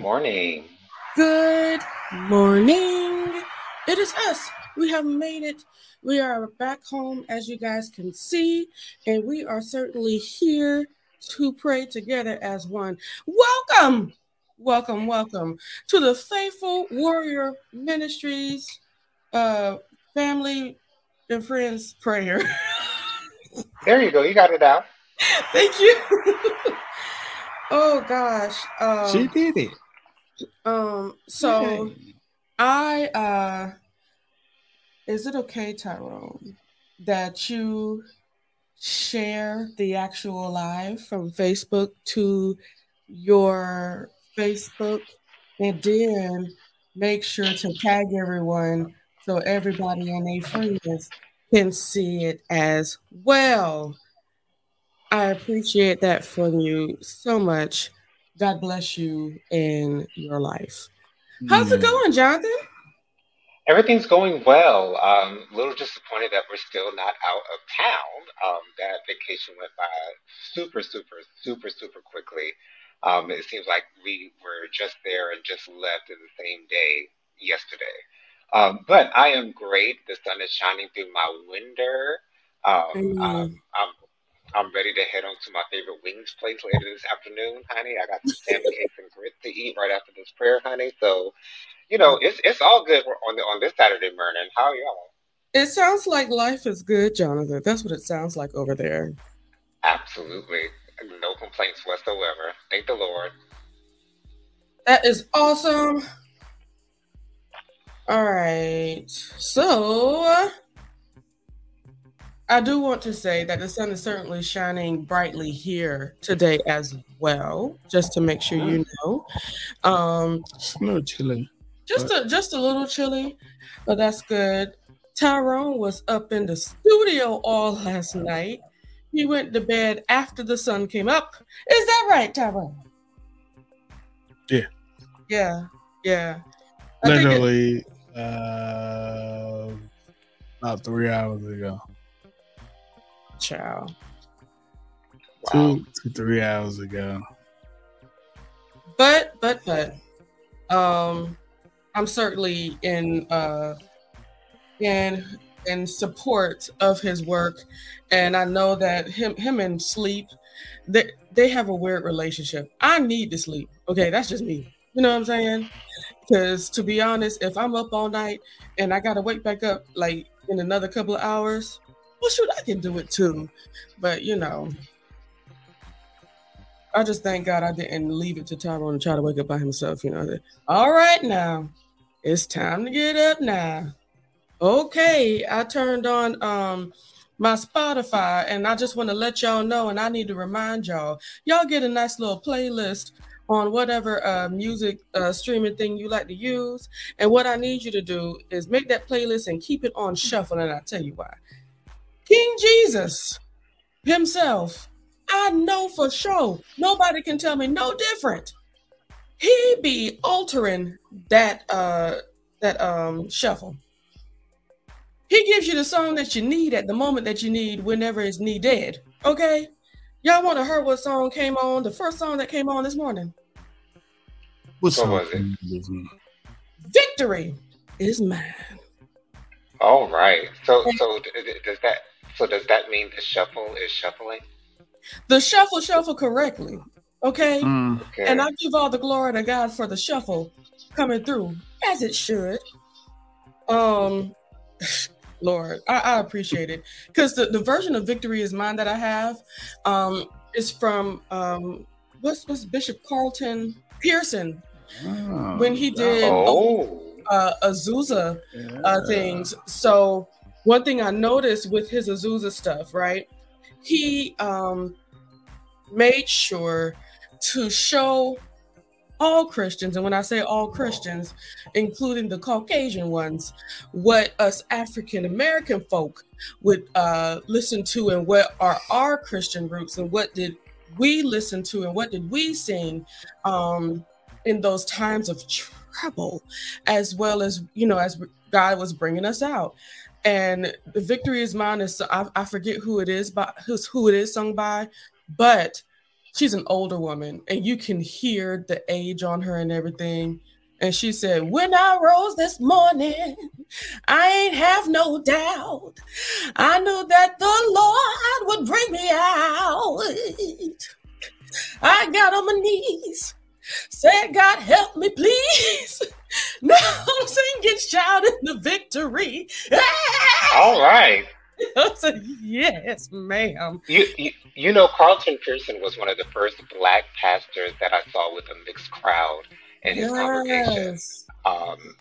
morning. Good morning. It is us. We have made it. We are back home, as you guys can see, and we are certainly here to pray together as one. Welcome, welcome, welcome to the Faithful Warrior Ministries uh, family and friends prayer. There you go. You got it out. Thank you. oh gosh. Um, she did it. Um, so Yay. I uh is it okay, Tyrone, that you share the actual live from Facebook to your Facebook and then make sure to tag everyone so everybody and their friends can see it as well. I appreciate that from you so much. God bless you in your life. How's it going, Jonathan? Everything's going well. Um, a little disappointed that we're still not out of town. Um, that vacation went by super, super, super, super quickly. Um, it seems like we were just there and just left in the same day yesterday. Um, but I am great. The sun is shining through my window. Um, Mm. um, I'm I'm ready to head on to my favorite wings place later this afternoon, honey. I got some salmon cakes and grits to eat right after this prayer, honey. So, you know, it's it's all good on the on this Saturday morning. How are y'all? It sounds like life is good, Jonathan. That's what it sounds like over there. Absolutely. No complaints whatsoever. Thank the Lord. That is awesome. All right. So I do want to say that the sun is certainly shining brightly here today as well, just to make sure you know. Um, It's a little chilly. just a just a little chilly, but that's good. Tyrone was up in the studio all last night. He went to bed after the sun came up. Is that right, Tyrone? Yeah. Yeah. Yeah. I think it- Literally, uh, about three hours ago. Child. Wow. Two to three hours ago. But but but um I'm certainly in uh in in support of his work and I know that him him and sleep they they have a weird relationship. I need to sleep. Okay, that's just me. You know what I'm saying? Cuz to be honest, if I'm up all night and I got to wake back up like in another couple of hours, well shoot, I can do it too. But you know, I just thank God I didn't leave it to Tyrone to try to wake up by himself. You know, all right, now it's time to get up now. Okay, I turned on um my Spotify and I just want to let y'all know, and I need to remind y'all, y'all get a nice little playlist on whatever uh, music uh, streaming thing you like to use. And what I need you to do is make that playlist and keep it on shuffle. And I'll tell you why. King Jesus himself I know for sure. Nobody can tell me no different. He be altering that uh that um shuffle. He gives you the song that you need at the moment that you need whenever it's needed. Okay? Y'all want to hear what song came on? The first song that came on this morning. What's What up? was it? Victory is mine. All right. So so d- d- does that so does that mean the shuffle is shuffling? The shuffle shuffle correctly. Okay? Mm, Okay. And I give all the glory to God for the shuffle coming through as it should. Um, Lord, I, I appreciate it because the, the version of Victory is Mine that I have um, is from um, what's, what's Bishop Carlton Pearson oh, when he did oh. uh, Azusa yeah. uh, things. So one thing I noticed with his Azusa stuff, right? He um, made sure to show all Christians, and when I say all Christians, including the Caucasian ones, what us African American folk would uh, listen to, and what are our Christian roots, and what did we listen to, and what did we sing um, in those times of trouble, as well as you know, as God was bringing us out. And the victory is mine is I, I forget who it is, but who's who it is sung by, but she's an older woman, and you can hear the age on her and everything. And she said, When I rose this morning, I ain't have no doubt. I knew that the Lord would bring me out. I got on my knees, said, God help me, please. Now I'm singing, shouting the victory. All right. Yes, ma'am. You, you you know Carlton Pearson was one of the first black pastors that I saw with a mixed crowd in his congregation. Um,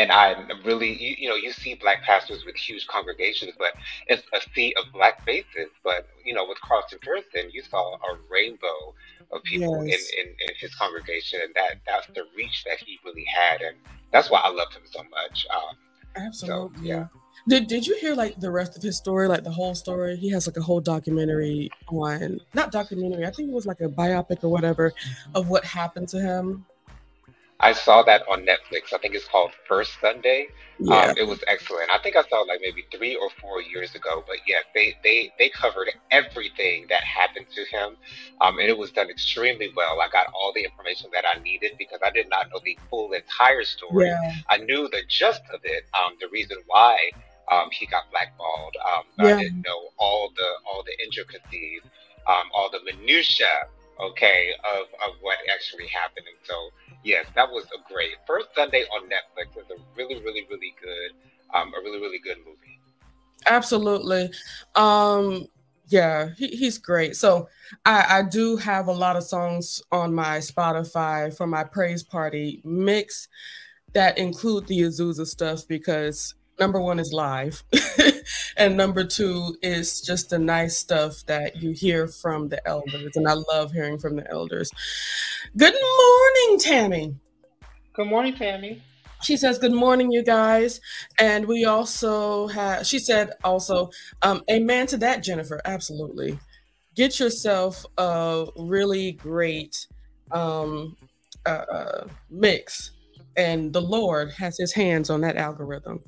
and I'm really, you, you know, you see black pastors with huge congregations, but it's a sea of black faces. But you know, with Carlton Pearson, you saw a rainbow of people Yes. in, in, in his congregation, and that that's the reach that he really had, and that's why I loved him so much. Um, Absolutely. yeah. Did Did you hear like the rest of his story, like the whole story? He has like a whole documentary on, not documentary. I think it was like a biopic or whatever, of what happened to him. I saw that on Netflix. I think it's called First Sunday. Yeah. Um, it was excellent. I think I saw it like maybe three or four years ago. But yeah, they they they covered everything that happened to him, um, and it was done extremely well. I got all the information that I needed because I did not know the full entire story. yeah. I knew the gist of it, um, the reason why um, he got blackballed. Um, but Yeah. I didn't know all the all the intricacies, um, all the minutia, okay, of, of what actually happened. And so, yes, that was a great first Sunday on Netflix. was a really, really, really good, um, a really, really good movie. Absolutely. Um, yeah, he, he's great. So I, I do have a lot of songs on my Spotify for my praise party mix that include the Azusa stuff because number one is live, and number two is just the nice stuff that you hear from the elders, and I love hearing from the elders. Good morning, Tammy. Good morning, Tammy. She says, Good morning, you guys. And we also have, she said also, um, Amen to that, Jennifer. Absolutely. Get yourself a really great um, uh, uh, mix, and the Lord has his hands on that algorithm.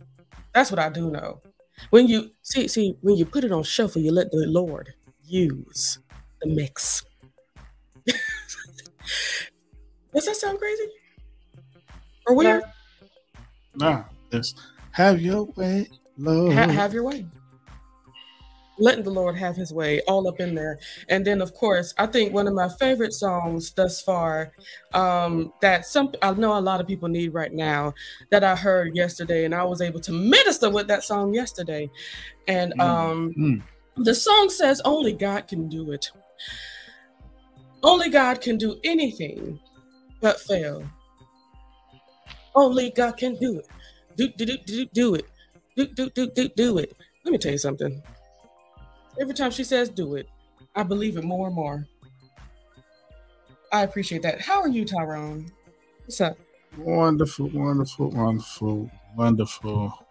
That's what I do know. When you see, see, when you put it on shuffle, you let the Lord use the mix. Does that sound crazy? Or weird? Nah, just have your way, Lord. Ha- have your way. Letting the Lord have his way all up in there. And then, of course, I think one of my favorite songs thus far um, that some I know a lot of people need right now that I heard yesterday, and I was able to minister with that song yesterday. And Mm, um, mm. the song says, Only God can do it. Only God can do anything but fail. Only God can do it. Do do do do do it. Do do do do do it. Let me tell you something. Every time she says do it, I believe it more and more. I appreciate that. How are you, Tyrone? What's up? Wonderful, wonderful, wonderful, wonderful.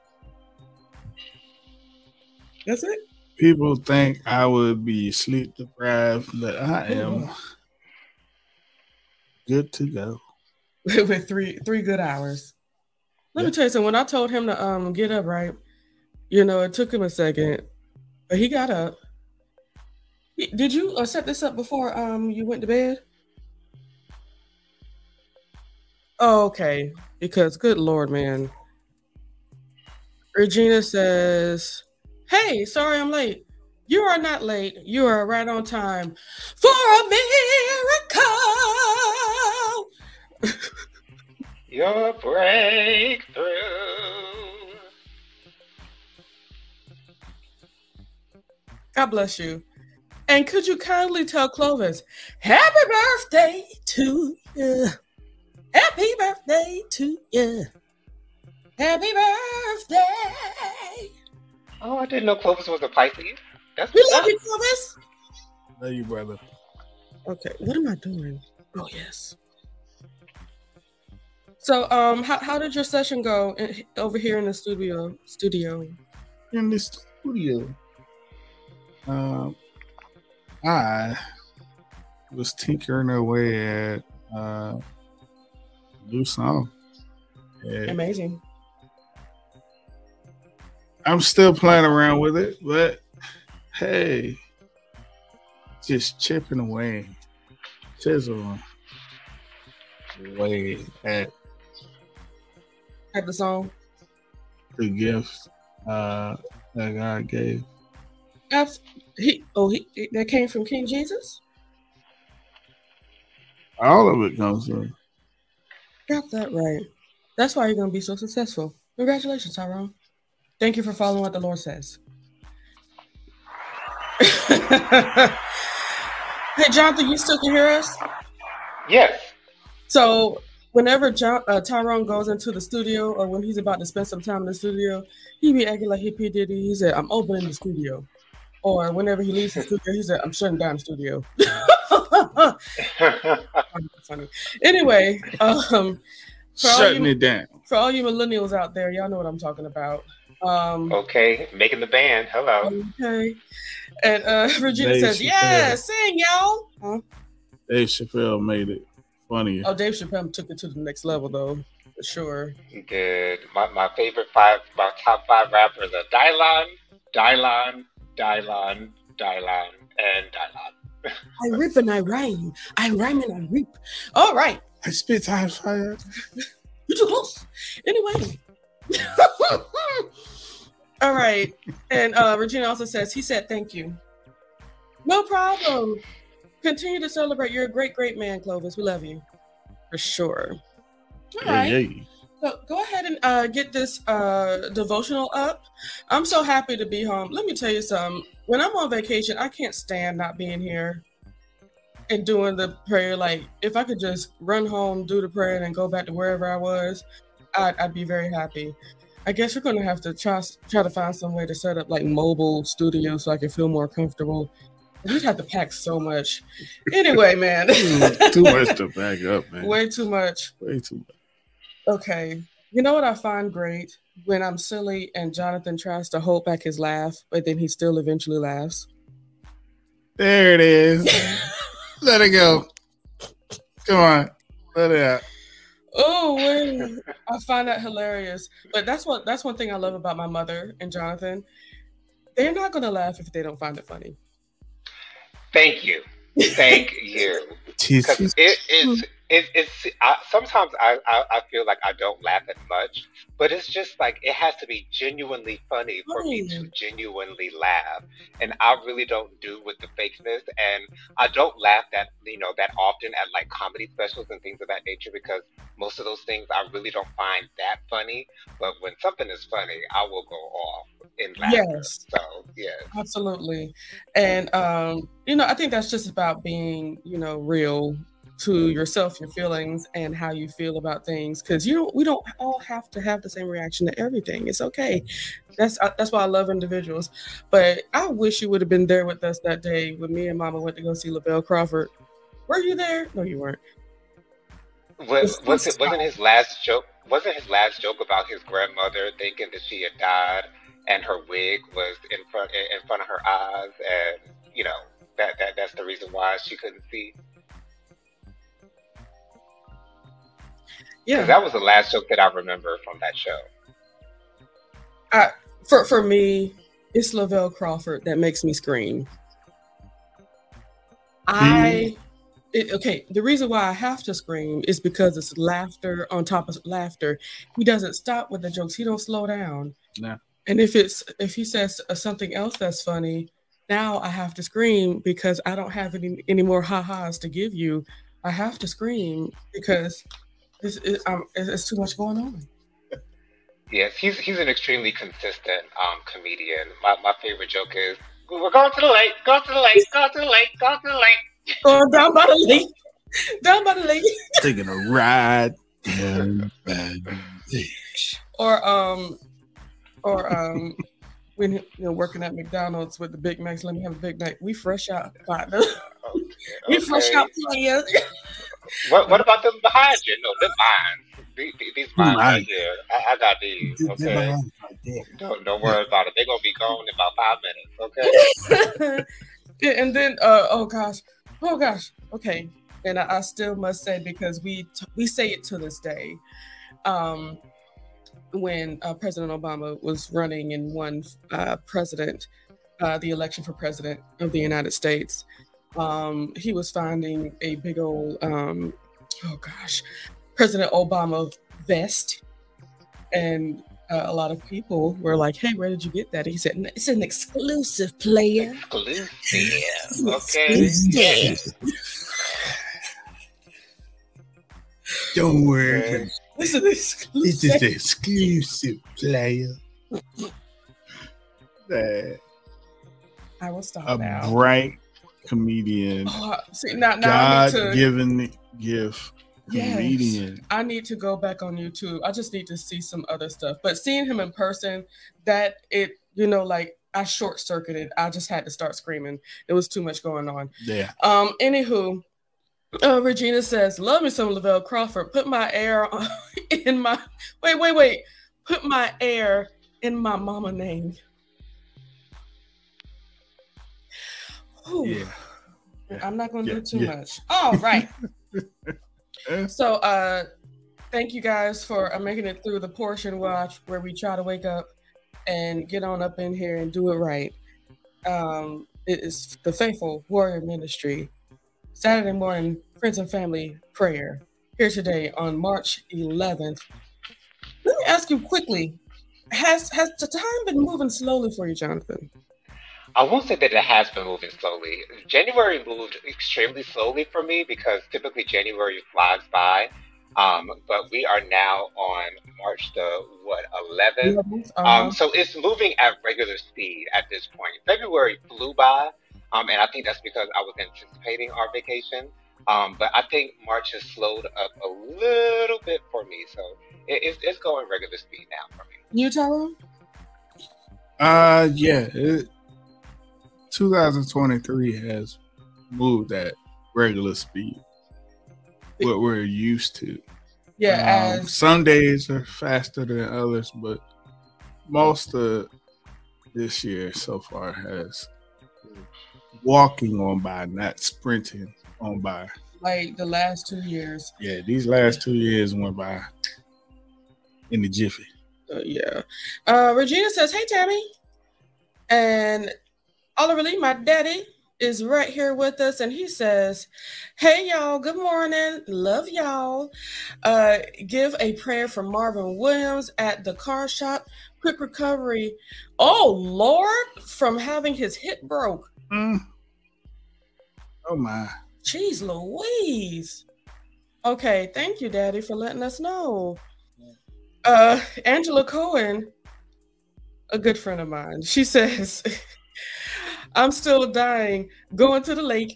That's it? People think I would be sleep deprived, but I am good to go. With three three good hours. Let me tell you something. When I told him to um get up, right? You know, it took him a second, but he got up. Did you uh, set this up before um you went to bed? Oh, okay. Because good lord, man. Regina says, Hey, sorry I'm late. You are not late. You are right on time for a miracle. Your breakthrough. God bless you. And could you kindly tell Clovis, happy birthday to you. Happy birthday to you. Happy birthday. Oh, I didn't know Clovis was a Pisces. That's We what's love up. you, Clovis. Love you, brother. Okay, what am I doing? Oh, yes. So, um, how, how did your session go in, over here in the studio? Studio. In the studio, um, I was tinkering away at uh, new song. And Amazing. I'm still playing around with it, but hey, just chipping away. Chisel way at At the song. the gifts uh, that God gave. Abs- he oh he that came from King Jesus. All of it comes from. Got that right. That's why you're gonna be so successful. Congratulations, Tyrone. Thank you for following what the Lord says. hey, Jonathan, you still can hear us? Yes. So, whenever John, uh, Tyrone goes into the studio or when he's about to spend some time in the studio, he be acting like he P. Diddy. He said, I'm opening the studio. Or whenever he leaves the studio, he said, I'm shutting down the studio. Funny. Anyway, um, for all, Shutting you, it down. for all you millennials out there, y'all know what I'm talking about. Um, okay, making the band. Hello. okay. And uh, Regina Dave says, Chappelle. Yeah, sing, y'all. Huh? Dave Chappelle made it funnier. Oh, Dave Chappelle took it to the next level, though, for sure. He did. My, my favorite five, my top five rappers are Dylan, Dylan, Dylon, Dylan, and Dylan. I rip and I rhyme. I rhyme and I reap. All right. I spit times fire. You're too close. Anyway. All right. And uh, Regina also says, he said, thank you. No problem. Continue to celebrate. You're a great, great man, Clovis. We love you. For sure. All Yeah, right. yeah. So go ahead and uh, get this uh, devotional up. I'm so happy to be home. Let me tell you something. When I'm on vacation, I can't stand not being here and doing the prayer. Like, if I could just run home, do the prayer, and then go back to wherever I was, I'd, I'd be very happy. I guess we're gonna have to try try to find some way to set up like mobile studio so I can feel more comfortable. We'd have to pack so much. Anyway, man. too much to pack up, man. Way too much. Way too much. Okay. You know what I find great? When I'm silly and Jonathan tries to hold back his laugh, but then he still eventually laughs. There it is. Let it go. Come on. Let it out. oh, wait. I find that hilarious. But that's what that's one thing I love about my mother and Jonathan. They're not gonna laugh if they don't find it funny. Thank you. Thank you. Because Jesus. it is. It, it's I, sometimes I, I I feel like I don't laugh as much, but it's just like it has to be genuinely funny for me to genuinely laugh, and I really don't do with the fakeness, and I don't laugh that you know that often at like comedy specials and things of that nature because most of those things I really don't find that funny. But when something is funny, I will go off in laughter. Yes. So yeah. Absolutely. And um, you know, I think that's just about being, you know, real to yourself, your feelings, and how you feel about things. Because you we don't all have to have the same reaction to everything. It's okay. That's uh, that's why I love individuals. But I wish you would have been there with us that day when me and Mama went to go see Lavell Crawford. Were you there? No, you weren't. Was, was it wasn't his last joke? Wasn't his last joke about his grandmother thinking that she had died and her wig was in front in front of her eyes, and you know that that that's the reason why she couldn't see. Yeah. that was the last joke that I remember from that show. For for me, it's Lavell Crawford that makes me scream. I it, okay. The reason why I have to scream is because it's laughter on top of laughter. He doesn't stop with the jokes. He don't slow down. No. And if it's if he says uh, something else that's funny, now I have to scream because I don't have any any more ha-has to give you. I have to scream because it's, it, um, it's, it's too much going on. Yes, he's he's an extremely consistent um, comedian. My my favorite joke is we're going to the lake, going to the lake, going to the lake, going to the lake. Going down by the lake, down by the lake. Taking a ride. down by the beach. or um or um when you know working at McDonald's with the Big Macs, let me have a Big Mac. We fresh out partner. we fresh Okay. out players. What what about them behind you? No, they're mine. These, these mine Mine. right here. I, I got these. Okay. Don't don't worry about it. They're gonna be gone in about five minutes. Okay. Yeah, and then uh oh gosh. Oh gosh. Okay. And I, I still must say because we t- we say it to this day. Um when uh, President Obama was running and won uh, president, uh, the election for president of the United States, um, he was finding a big old, um, oh gosh, President Obama vest. And uh, a lot of people were like, hey, where did you get that? He said, it's an exclusive player. Exclusive. Okay. Exclusive. Don't worry. This is It's exclusive. just an exclusive player. That I will stop a now. bright comedian, Oh, see, now, now God to... given gift Yes. comedian. I need to go back on YouTube. I just need to see some other stuff. But seeing him in person, that it, you know, like I short circuited. I just had to start screaming. It was too much going on. Yeah. Um, anywho, uh, Regina says, "Love me some Lavell Crawford. Put my air in my wait, wait, wait. Put my air in my mama name." Whew. Yeah. I'm not going to Yeah, do too yeah. much. All right. So, uh, thank you guys for uh, making it through the portion watch where we try to wake up and get on up in here and do it right. Um, it is the Faithful Warrior Ministry Saturday morning friends and family prayer here today on March 11th. Let me ask you quickly: Has has the time been moving slowly for you, Jonathan? I won't say that it has been moving slowly. January moved extremely slowly for me because typically January flies by. Um, but we are now on March the what 11th. Uh, Um, so it's moving at regular speed at this point. February flew by, um, and I think that's because I was anticipating our vacation. Um, but I think March has slowed up a little bit for me, so it, it's, it's going regular speed now for me. you, Tyrone? Uh, yeah. It, 2023 has moved at regular speed. What we're used to. Yeah, Um, some days are faster than others, but most of this year so far has walking on by, not sprinting on by. like the last two years. Yeah, these last two years went by in the jiffy. Uh, yeah. Uh, Regina says, "Hey, Tammy," and Oliver Lee, my daddy, is right here with us, and he says, "Hey, y'all. Good morning. Love y'all. Uh, give a prayer for Marvin Williams at the car shop. Quick recovery. Oh Lord, from having his hip broke. Mm. Oh my. Jeez Louise. Okay, thank you, Daddy, for letting us know. Uh, Angela Cohen, a good friend of mine, she says, I'm still dying, going to the lake.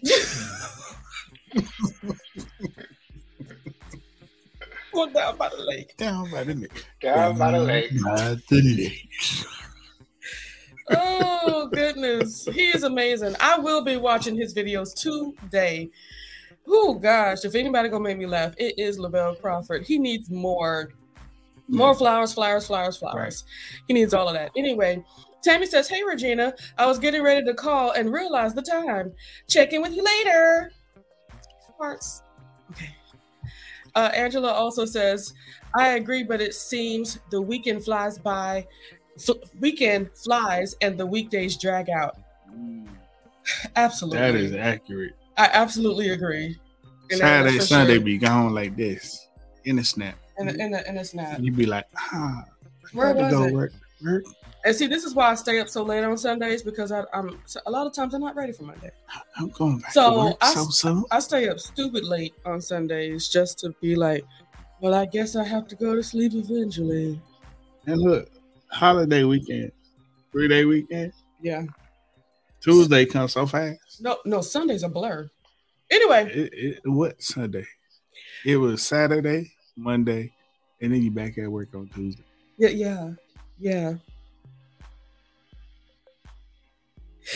Going down by the lake. Down by the lake. Down by the lake. By the lake. Oh goodness, he is amazing. I will be watching his videos today. Oh gosh, if anybody gonna make me laugh, it is Lavell Crawford. He needs more, more flowers, flowers, flowers, flowers. He needs all of that. Anyway, Tammy says, "Hey Regina, I was getting ready to call and realize the time. Check in with you later." Hearts. Okay. Uh, Angela also says, "I agree, but it seems the weekend flies by." F- weekend flies and the weekdays drag out. Absolutely. That is accurate. I absolutely agree. And that Saturday, is Sunday sure. be gone like this in a snap. In a and it's not. You be like, ah, Where got was go it? work. Work. And see, this is why I stay up so late on Sundays because I, I'm so a lot of times I'm not ready for Monday. I'm going back So, to work I- so soon. I stay up stupid late on Sundays just to be like, well, I guess I have to go to sleep eventually. And look, holiday weekend, three day weekend, Yeah. Tuesday comes so fast. No, no, Sunday's a blur. Anyway, It, it, what Sunday? It was Saturday, Monday, and then you back at work on Tuesday. yeah, yeah, yeah.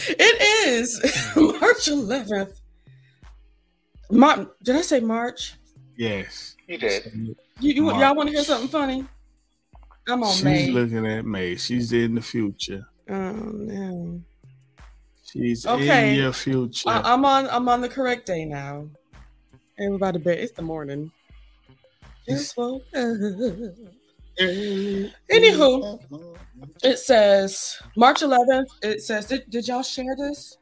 It is March 11th. Mar- Did I say March? Yes. You did. You, you y'all want to hear something funny? I'm on She's May. looking at May. She's in the future. oh no. She's Okay. in your future. I, I'm on I'm on the correct day now. Everybody bet it's the morning. Just woke up. Anywho. It says March 11th. It says, did, did y'all share this?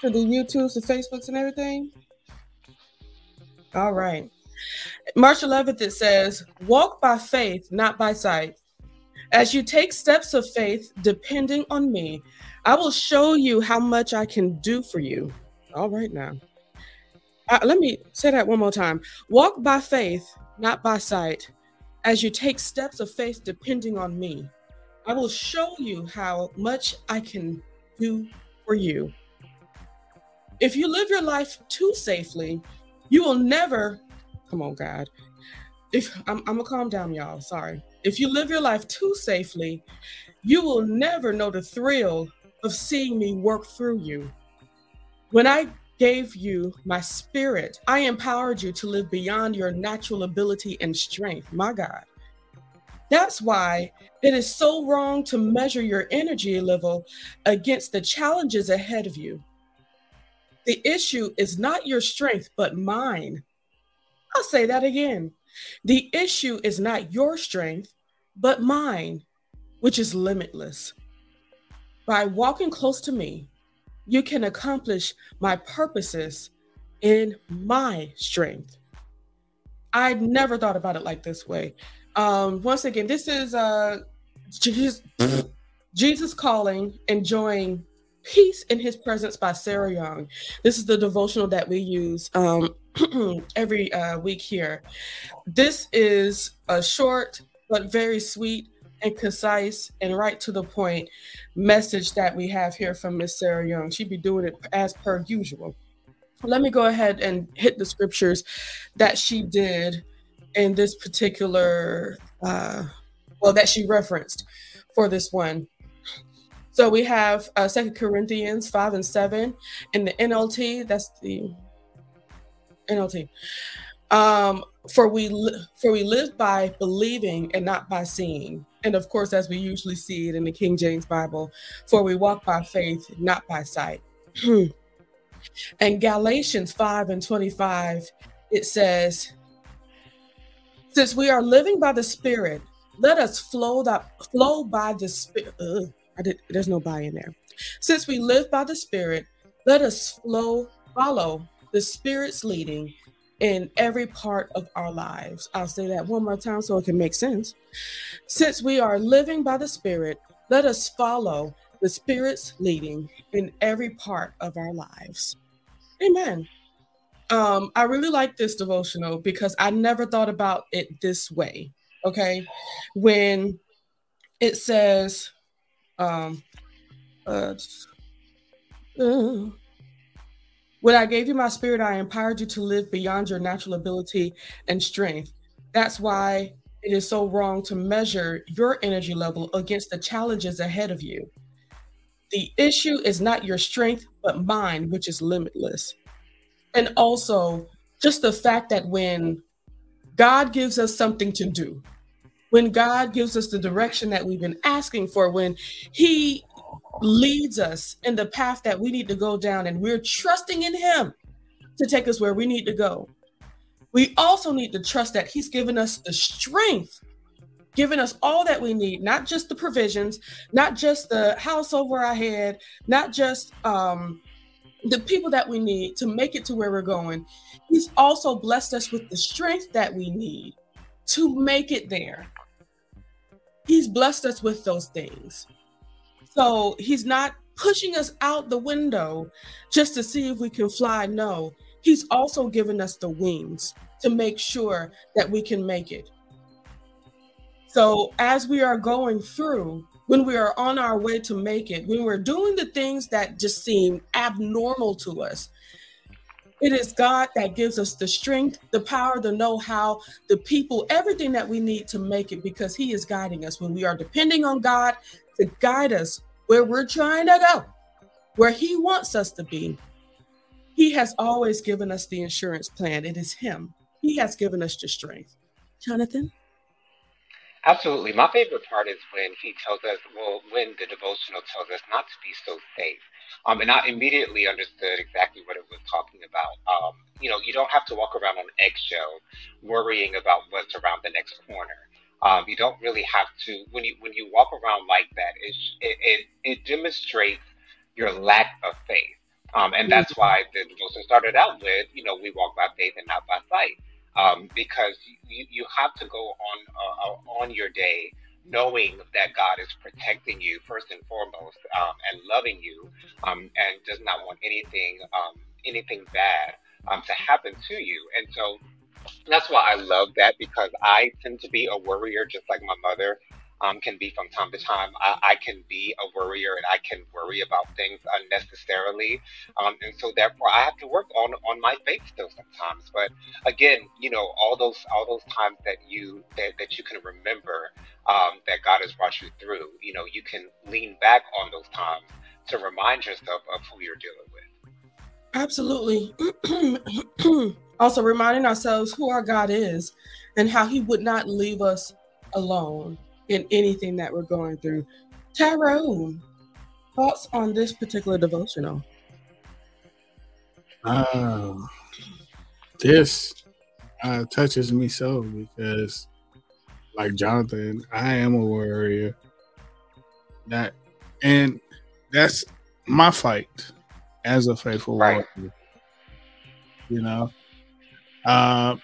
to the YouTubes, the Facebooks, and everything? All right. March 11th, it says, Walk by faith, not by sight. As you take steps of faith, depending on me, I will show you how much I can do for you. All right, now. Uh, let me say that one more time. Walk by faith, not by sight. As you take steps of faith, depending on me, I will show you how much I can do for you. If you live your life too safely, you will never, come on, God. If I'm, I'm gonna calm down, y'all. Sorry. If you live your life too safely, you will never know the thrill of seeing me work through you. When I gave you my spirit, I empowered you to live beyond your natural ability and strength. My God. That's why it is so wrong to measure your energy level against the challenges ahead of you. The issue is not your strength, but mine. I'll say that again. The issue is not your strength, but mine, which is limitless. By walking close to me, you can accomplish my purposes in my strength. I never thought about it like this way. Um, once again, this is uh, Jesus, Jesus calling, enjoying peace in His presence by Sarah Young. This is the devotional that we use um, every uh, week here. This is a short but very sweet and concise and right to the point message that we have here from Miss Sarah Young. She'd be doing it as per usual. Let me go ahead and hit the scriptures that she did in this particular, uh, well, that she referenced for this one. So we have uh, Second Corinthians five and seven in the NLT. That's the NLT. Um, for we li- for we live by believing and not by seeing. And of course, as we usually see it in the King James Bible, for we walk by faith, not by sight. and Galatians 5 and 25, it says, since we are living by the Spirit, let us flow that flow by the Spirit. Did, there's no by in there. Since we live by the Spirit, let us flow, follow the Spirit's leading in every part of our lives. I'll say that one more time so it can make sense. Since we are living by the Spirit, let us follow the Spirit's leading in every part of our lives. Amen. Um, I really like this devotional because I never thought about it this way. Okay. When it says, um, uh, uh, when I gave you my spirit, I empowered you to live beyond your natural ability and strength. That's why it is so wrong to measure your energy level against the challenges ahead of you. The issue is not your strength, but mine, which is limitless. And also, just the fact that when God gives us something to do, when God gives us the direction that we've been asking for, when He leads us in the path that we need to go down, and we're trusting in Him to take us where we need to go, we also need to trust that He's given us the strength, given us all that we need, not just the provisions, not just the house over our head, not just um, the people that we need to make it to where we're going. He's also blessed us with the strength that we need to make it there. He's blessed us with those things. So he's not pushing us out the window just to see if we can fly. No, he's also given us the wings to make sure that we can make it. So as we are going through, when we are on our way to make it, when we're doing the things that just seem abnormal to us, it is God that gives us the strength, the power, the know how, the people, everything that we need to make it because He is guiding us. When we are depending on God to guide us where we're trying to go, where He wants us to be, He has always given us the insurance plan. It is Him. He has given us the strength. Jonathan? Absolutely. My favorite part is when he tells us, well, when the devotional tells us not to be so safe. Um, and I immediately understood exactly what it was talking about. Um, you know, you don't have to walk around on eggshell worrying about what's around the next corner. Um, you don't really have to when you when you walk around like that. It it it, it demonstrates your lack of faith Um, and that's why the devotion started out with, you know, we walk by faith and not by sight. Um, because you, you have to go on uh, uh, on your day knowing that God is protecting you first and foremost um, and loving you um, and does not want anything um, anything bad um, to happen to you. And so that's why I love that because I tend to be a worrier just like my mother um, can be from time to time. I, I, can be a worrier and I can worry about things unnecessarily. Um, and so therefore I have to work on, on my faith still sometimes. But again, you know, all those, all those times that you, that, that you can remember, um, that God has brought you through, you know, you can lean back on those times to remind yourself of who you're dealing with. Absolutely. also reminding ourselves who our God is and how he would not leave us alone in anything that we're going through. Tyrone, thoughts on this particular devotional? Uh, this uh, touches me so because, like Jonathan, I am a warrior. That and that's my fight as a faithful right. warrior. You know, uh,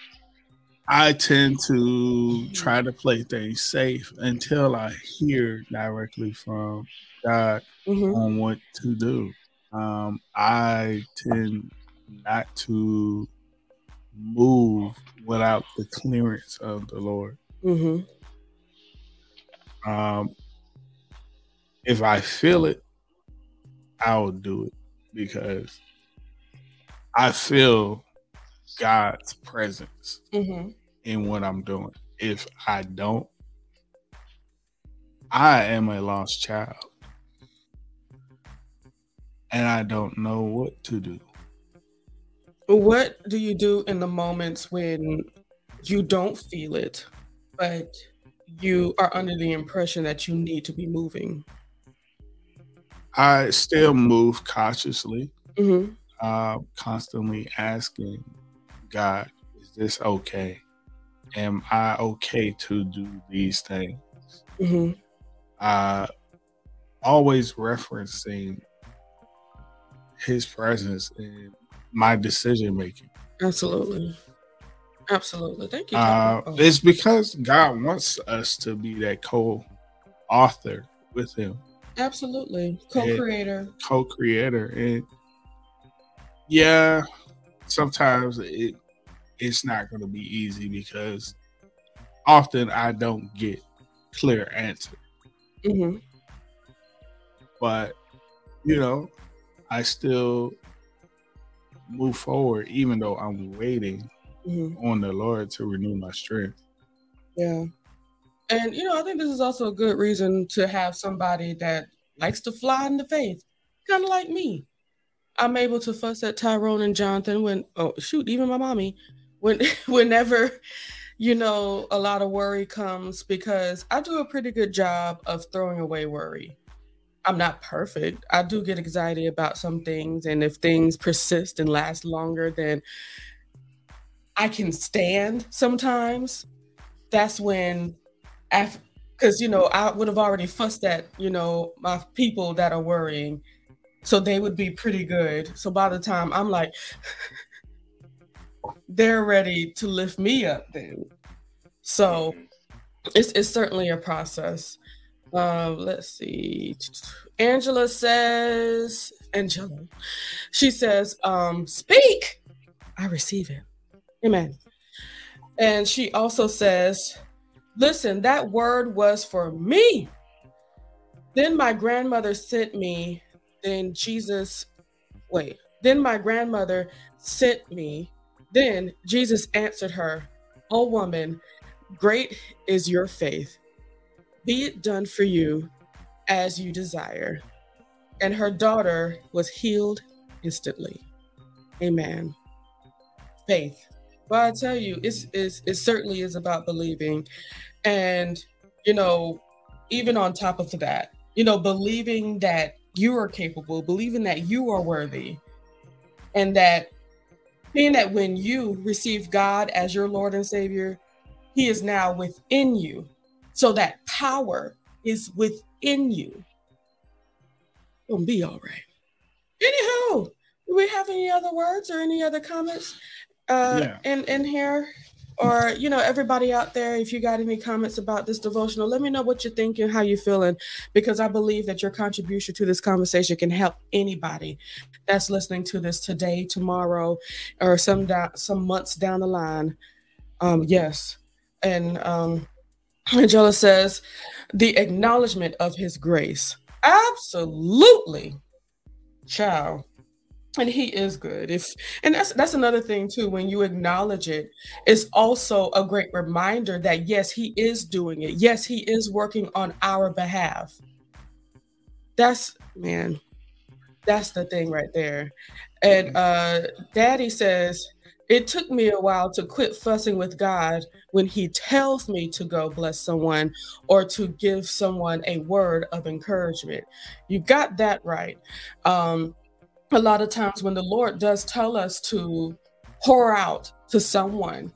I tend to try to play things safe until I hear directly from God mm-hmm. on what to do. Um, I tend not to move without the clearance of the Lord. Mm-hmm. Um, if I feel it, I'll do it because I feel God's presence mm-hmm. in what I'm doing. If I don't, I am a lost child. And I don't know what to do. What do you do in the moments when you don't feel it, but you are under the impression that you need to be moving? I still move cautiously, mm-hmm. uh, constantly asking God, is this okay? Am I okay to do these things? Mm-hmm. Uh, always referencing His presence in my decision making. Absolutely. Absolutely. Thank you. Uh, it's because God wants us to be that co author with Him. Absolutely. Co creator. Co creator. And yeah, sometimes it it's not going to be easy because often I don't get clear answer. Mm-hmm. But you know, I still move forward even though I'm waiting mm-hmm. on the Lord to renew my strength. Yeah. And you know, I think this is also a good reason to have somebody that likes to fly in the faith, kind of like me. I'm able to fuss at Tyrone and Jonathan when oh shoot, even my mommy, when whenever you know a lot of worry comes because I do a pretty good job of throwing away worry. I'm not perfect. I do get anxiety about some things, and if things persist and last longer than I can stand sometimes, that's when after because you know I would have already fussed at you know my people that are worrying, so they would be pretty good. So by the time I'm like, they're ready to lift me up then. So it's it's certainly a process. Um, let's see. Angela says, Angela, she says, um, speak. I receive it. Amen. And she also says, listen, that word was for me. Then my grandmother sent me, then Jesus, wait, then my grandmother sent me then Jesus answered her, O woman, great is your faith. Be it done for you as you desire. And her daughter was healed instantly. Amen. Faith. Well, I tell you, it's, it's, it certainly is about believing. And, you know, even on top of that, you know, believing that you are capable, believing that you are worthy, and that being that when you receive God as your Lord and Savior, He is now within you. So that power is within you. Gonna be all right. Anywho, do we have any other words or any other comments uh, yeah. in in here? Or you know everybody out there if you got any comments about this devotional let me know what you're thinking how you're feeling because i believe that your contribution to this conversation can help anybody that's listening to this today tomorrow or some da- some months down the line. Um yes. And um angela says the acknowledgement of his grace. Absolutely. Ciao and he is good. If and that's that's another thing too when you acknowledge it it's also a great reminder that yes he is doing it. Yes he is working on our behalf. That's man that's the thing right there. And uh daddy says it took me a while to quit fussing with god when he tells me to go bless someone or to give someone a word of encouragement. You got that right. Um a lot of times when the Lord does tell us to pour out to someone,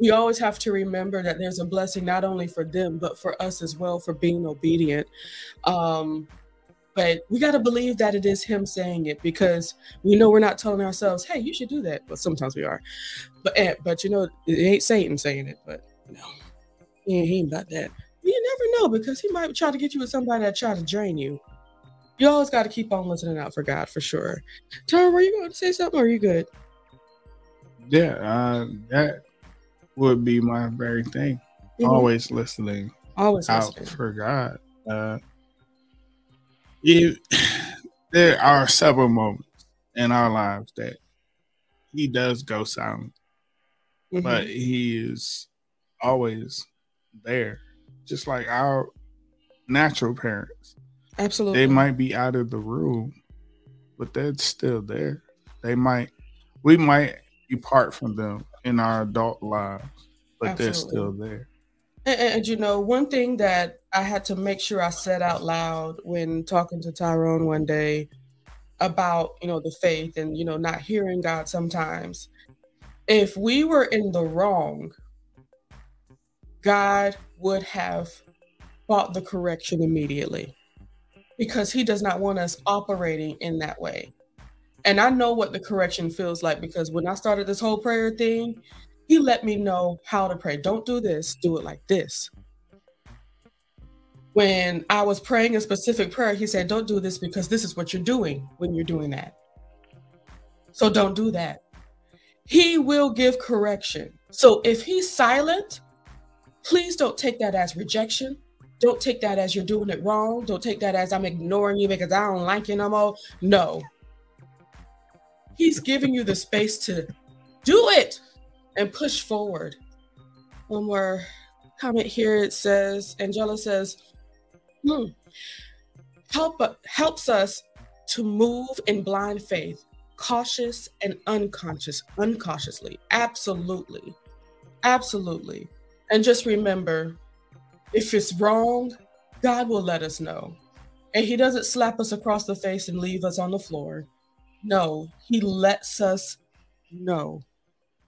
we always have to remember that there's a blessing not only for them, but for us as well for being obedient. Um, but we got to believe that it is Him saying it because we know we're not telling ourselves, "Hey, you should do that." But sometimes we are. But eh, but you know, it ain't Satan saying it. But no, he ain't, he ain't about that. You never know because he might try to get you with somebody that try to drain you you always got to keep on listening out for God for sure. Tom, were you going to say something or are you good? Yeah, uh, that would be my very thing. Mm-hmm. Always listening. Always out listening. for God. Uh, it, there are several moments in our lives that he does go silent, mm-hmm. but he is always there, just like our natural parents. Absolutely. They might be out of the room, but they're still there. They might, we might be part from them in our adult lives, but Absolutely. they're still there. And, and, you know, one thing that I had to make sure I said out loud when talking to Tyrone one day about, you know, the faith and, you know, not hearing God sometimes. If we were in the wrong, God would have brought the correction immediately because he does not want us operating in that way. And I know what the correction feels like because when I started this whole prayer thing, he let me know how to pray. Don't do this, do it like this. When I was praying a specific prayer, he said, Don't do this because this is what you're doing when you're doing that. So don't do that. He will give correction. So if he's silent, please don't take that as rejection. Don't take that as you're doing it wrong. Don't take that as I'm ignoring you because I don't like you no more. No. He's giving you the space to do it and push forward. One more comment here. It says, Angela says, hmm, help helps us to move in blind faith, cautious and unconscious, uncautiously. Absolutely. Absolutely. And just remember, if it's wrong, God will let us know. And He doesn't slap us across the face and leave us on the floor. No, He lets us know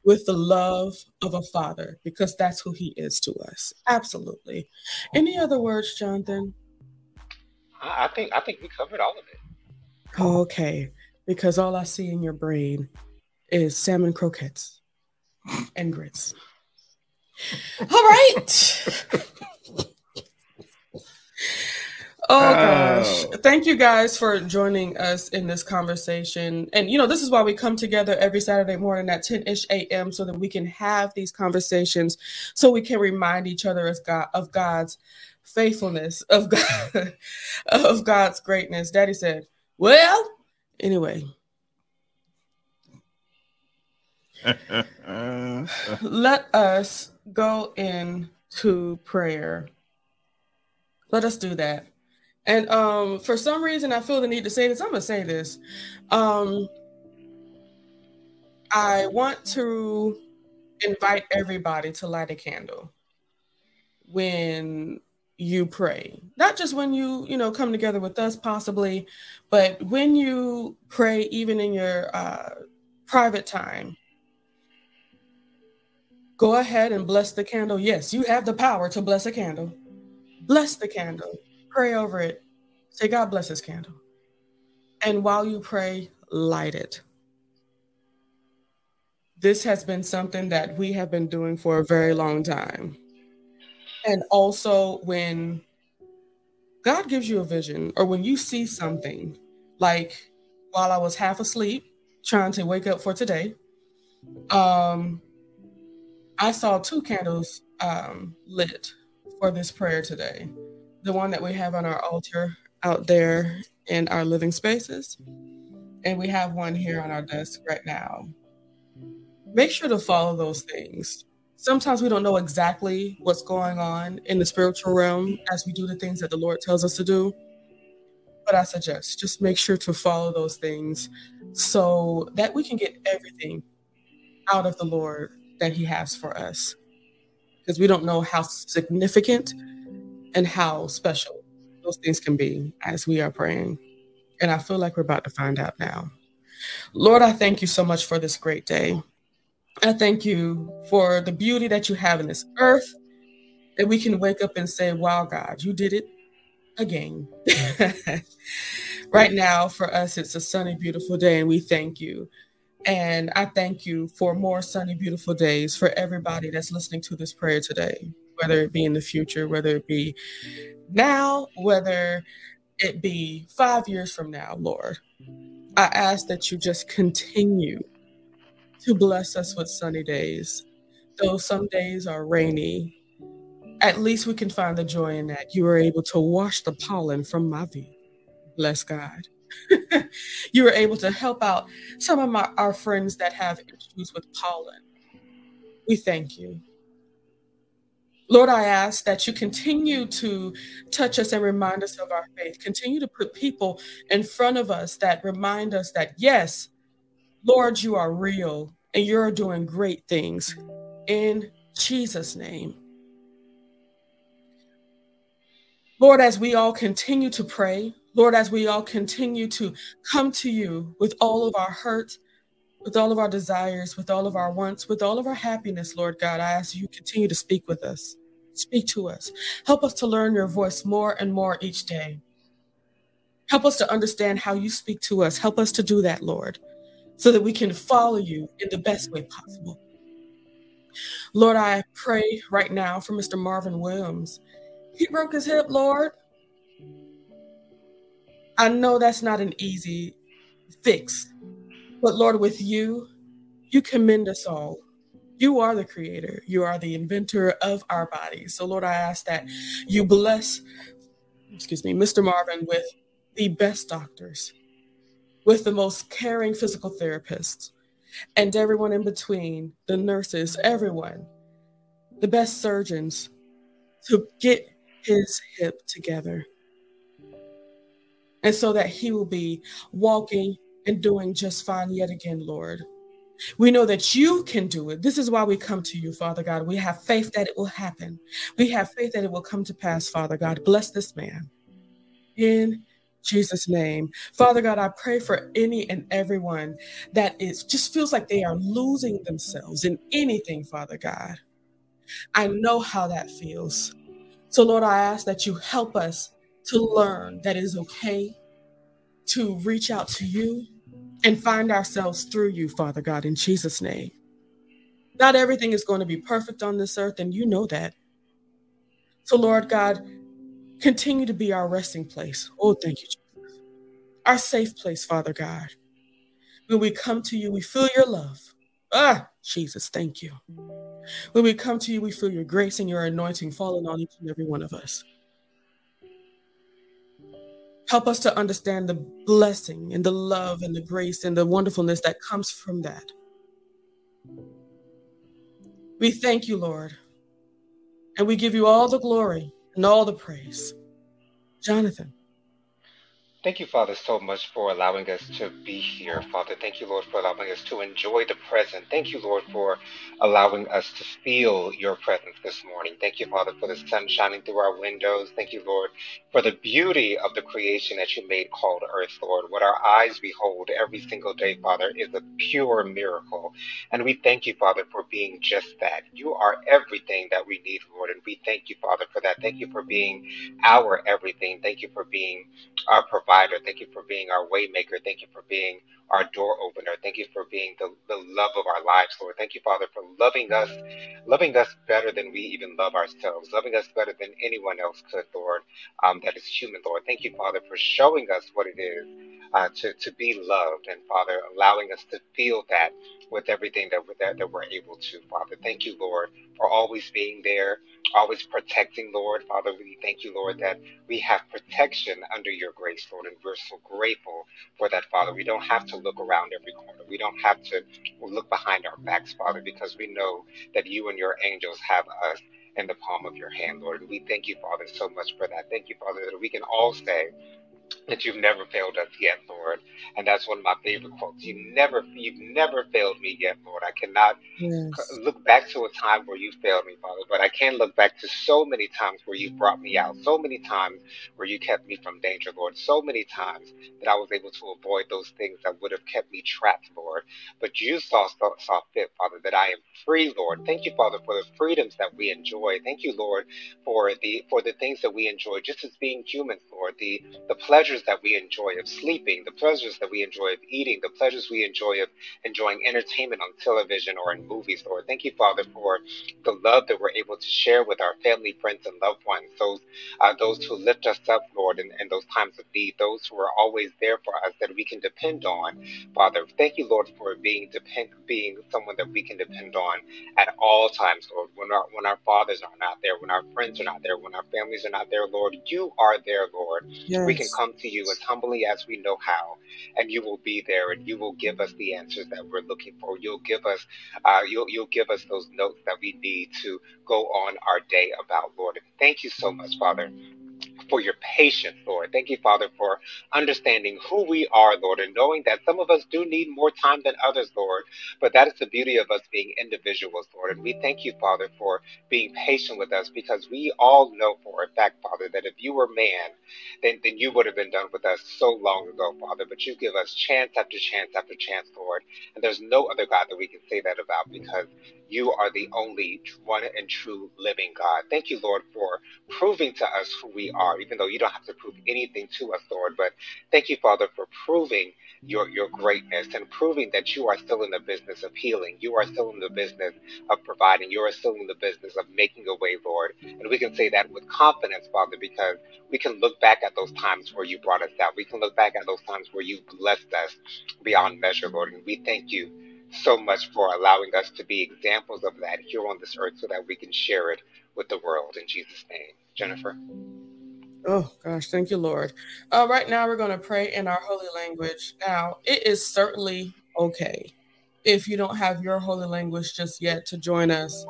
with the love of a father because that's who He is to us. Absolutely. Any other words, Jonathan? I think I think we covered all of it. Okay, because all I see in your brain is salmon croquettes and grits. All right. Oh gosh. Oh. Thank you guys for joining us in this conversation. And you know, this is why we come together every Saturday morning at 10-ish a.m. so that we can have these conversations so we can remind each other as God of God's faithfulness, of God of God's greatness. Daddy said, Well, anyway. Let us go into prayer. Let us do that. And um, for some reason, I feel the need to say this. I'm gonna say this. Um, I want to invite everybody to light a candle when you pray. Not just when you, you know, come together with us, possibly, but when you pray, even in your uh, private time. Go ahead and bless the candle. Yes, you have the power to bless a candle. Bless the candle pray over it. Say, God bless this candle. And while you pray, light it. this has been something that we have been doing for a very long time. And also, when God gives you a vision, or when you see something, like while I was half asleep trying to wake up for today, um, I saw two candles um, lit for this prayer today. The one that we have on our altar out there in our living spaces, and we have one here on our desk right now. Make sure to follow those things. Sometimes we don't know exactly what's going on in the spiritual realm as we do the things that the Lord tells us to do. But I suggest just make sure to follow those things so that we can get everything out of the Lord that He has for us. Because we don't know how significant and how special those things can be as we are praying. And I feel like we're about to find out now. Lord, I thank you so much for this great day. I thank you for the beauty that you have in this earth, that we can wake up and say, Wow, God, you did it again. right now, for us, it's a sunny, beautiful day, and we thank you. And I thank you for more sunny, beautiful days for everybody that's listening to this prayer today, whether it be in the future, whether it be now, whether it be five years from now, Lord. I ask that you just continue to bless us with sunny days. Though some days are rainy, at least we can find the joy in that. You are able to wash the pollen from my view. Bless God. you were able to help out some of my, our friends that have issues with pollen. We thank you. Lord, I ask that you continue to touch us and remind us of our faith. Continue to put people in front of us that remind us that, yes, Lord, you are real and you're doing great things. In Jesus' name. Lord, as we all continue to pray, Lord, as we all continue to come to you with all of our hurt, with all of our desires, with all of our wants, with all of our happiness, Lord God, I ask you continue to speak with us. Speak to us. Help us to learn your voice more and more each day. Help us to understand how you speak to us. Help us to do that, Lord, so that we can follow you in the best way possible. Lord, I pray right now for Mr. Marvin Williams. He broke his hip, Lord. I know that's not an easy fix, but Lord, with you, you commend us all. You are the creator, you are the inventor of our bodies. So, Lord, I ask that you bless, excuse me, Mr. Marvin with the best doctors, with the most caring physical therapists, and everyone in between the nurses, everyone, the best surgeons to get his hip together and so that he will be walking and doing just fine yet again, Lord. We know that you can do it. This is why we come to you, Father God. We have faith that it will happen. We have faith that it will come to pass, Father God. Bless this man. In Jesus' name. Father God, I pray for any and everyone that is just feels like they are losing themselves in anything, Father God. I know how that feels. So, Lord, I ask that you help us to learn that it is okay to reach out to you and find ourselves through you, Father God, in Jesus' name. Not everything is going to be perfect on this earth, and you know that. So, Lord God, continue to be our resting place. Oh, thank you, Jesus. Our safe place, Father God. When we come to you, we feel your love. Ah, Jesus, thank you. When we come to you, we feel your grace and your anointing falling on each and every one of us. Help us to understand the blessing and the love and the grace and the wonderfulness that comes from that. We thank you, Lord, and we give you all the glory and all the praise. Jonathan. Thank you, Father, so much for allowing us to be here, Father. Thank you, Lord, for allowing us to enjoy the present. Thank you, Lord, for allowing us to feel your presence this morning. Thank you, Father, for the sun shining through our windows. Thank you, Lord, for the beauty of the creation that you made called earth, Lord. What our eyes behold every single day, Father, is a pure miracle. And we thank you, Father, for being just that. You are everything that we need, Lord. And we thank you, Father, for that. Thank you for being our everything. Thank you for being our provider provider. Thank you for being our waymaker. Thank you for being our door opener. Thank you for being the, the love of our lives, Lord. Thank you, Father, for loving us, loving us better than we even love ourselves, loving us better than anyone else could, Lord, um, that is human, Lord. Thank you, Father, for showing us what it is uh, to, to be loved and, Father, allowing us to feel that with everything that, that, that we're able to, Father. Thank you, Lord, for always being there, always protecting, Lord. Father, we thank you, Lord, that we have protection under your grace, Lord, and we're so grateful for that, Father. We don't have to look around every corner. We don't have to look behind our backs, Father, because we know that you and your angels have us in the palm of your hand, Lord. And we thank you, Father, so much for that. Thank you, Father, that we can all say, that you've never failed us yet, Lord. And that's one of my favorite quotes. You never, you've never failed me yet, Lord. I cannot yes. look back to a time where you failed me, Father, but I can look back to so many times where you brought me out, so many times where you kept me from danger, Lord, so many times that I was able to avoid those things that would have kept me trapped, Lord. But you saw, saw, saw fit, Father, that I am free, Lord. Thank you, Father, for the freedoms that we enjoy. Thank you, Lord, for the for the things that we enjoy, just as being humans, Lord. The the pleasures that we enjoy of sleeping, the pleasures that we enjoy of eating, the pleasures we enjoy of enjoying entertainment on television or in movies, Lord. Thank you, Father, for the love that we're able to share with our family, friends, and loved ones, those uh, those who lift us up, Lord, in, in those times of need, those who are always there for us that we can depend on, Father. Thank you, Lord, for being depend being someone that we can depend on at all times, Lord. When our when our fathers are not there, when our friends are not there, when our families are not there, Lord, you are there, Lord. Yes. We can come to you as humbly as we know how, and you will be there, and you will give us the answers that we're looking for. You'll give us, uh, you'll you'll give us those notes that we need to go on our day about, Lord. thank you so much, Father for your patience, Lord. Thank you, Father, for understanding who we are, Lord, and knowing that some of us do need more time than others, Lord. But that is the beauty of us being individuals, Lord. And we thank you, Father, for being patient with us because we all know for a fact, Father, that if you were man, then, then you would have been done with us so long ago, Father. But you give us chance after chance after chance, Lord. And there's no other God that we can say that about because you are the only one and true living God. Thank you, Lord, for proving to us who we are, even though you don't have to prove anything to us, Lord. But thank you, Father, for proving your, your greatness and proving that you are still in the business of healing. You are still in the business of providing. You are still in the business of making a way, Lord. And we can say that with confidence, Father, because we can look back at those times where you brought us out. We can look back at those times where you blessed us beyond measure, Lord. And we thank you so much for allowing us to be examples of that here on this earth so that we can share it with the world. In Jesus' name. Jennifer. Oh, gosh. Thank you, Lord. Uh, right now, we're going to pray in our holy language. Now, it is certainly okay if you don't have your holy language just yet to join us.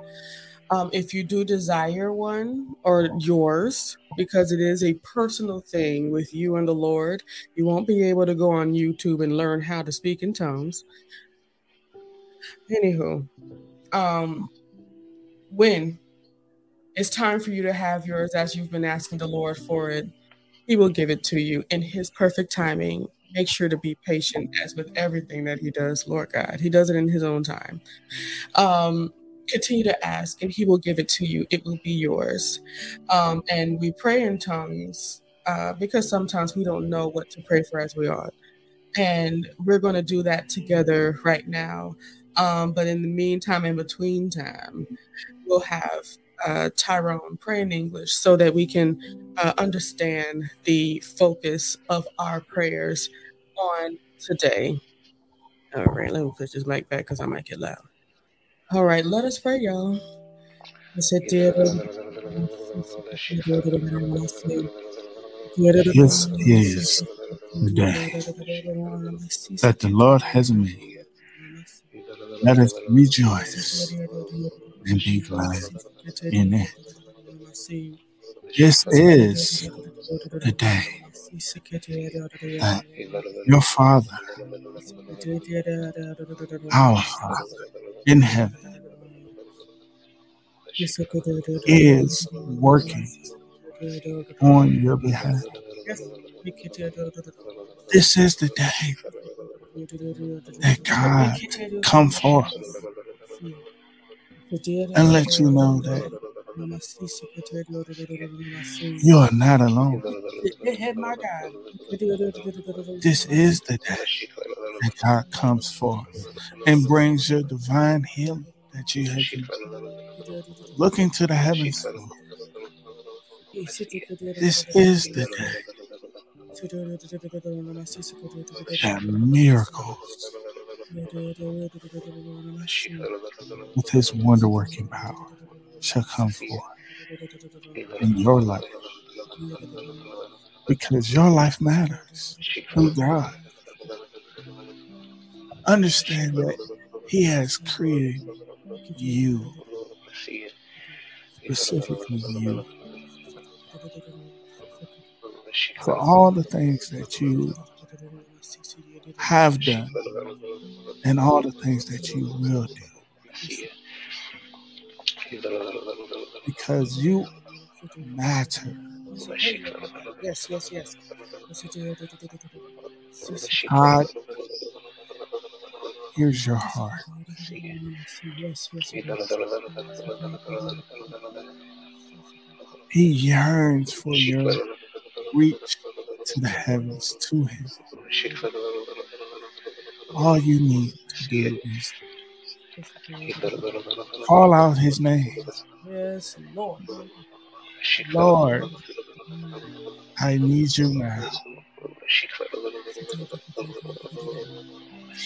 Um, if you do desire one or yours, because it is a personal thing with you and the Lord, you won't be able to go on YouTube and learn how to speak in tongues. Anywho, um, when it's time for you to have yours as you've been asking the Lord for it, He will give it to you in His perfect timing. Make sure to be patient as with everything that He does, Lord God. He does it in His own time. Um, continue to ask, and He will give it to you. It will be yours. Um, and we pray in tongues uh, because sometimes we don't know what to pray for as we ought. And we're going to do that together right now. Um, but in the meantime, in between time, we'll have uh, Tyrone pray in English so that we can uh, understand the focus of our prayers on today. All right, let me put this mic back because I might get loud. All right, let us pray, y'all. This is the day that the Lord has made let us rejoice and be glad in it. This is the day that your Father, our Father in heaven, is working on your behalf. This is the day that God come forth and let you know that You are not alone. Hit my God. This is the day that God comes forth and brings your divine healing that you have been looking to the heavens. for. This is the day that miracles with his wonder working power shall come forth in your life because your life matters God. Understand that He has created you, specifically you, for all the things that you have done and all the things that you will do because you matter. Yes, yes, yes. God hears your heart. He yearns for your reach to the heavens, to Him. All you need to do is call out His name. yes, Lord. Lord, I need you now,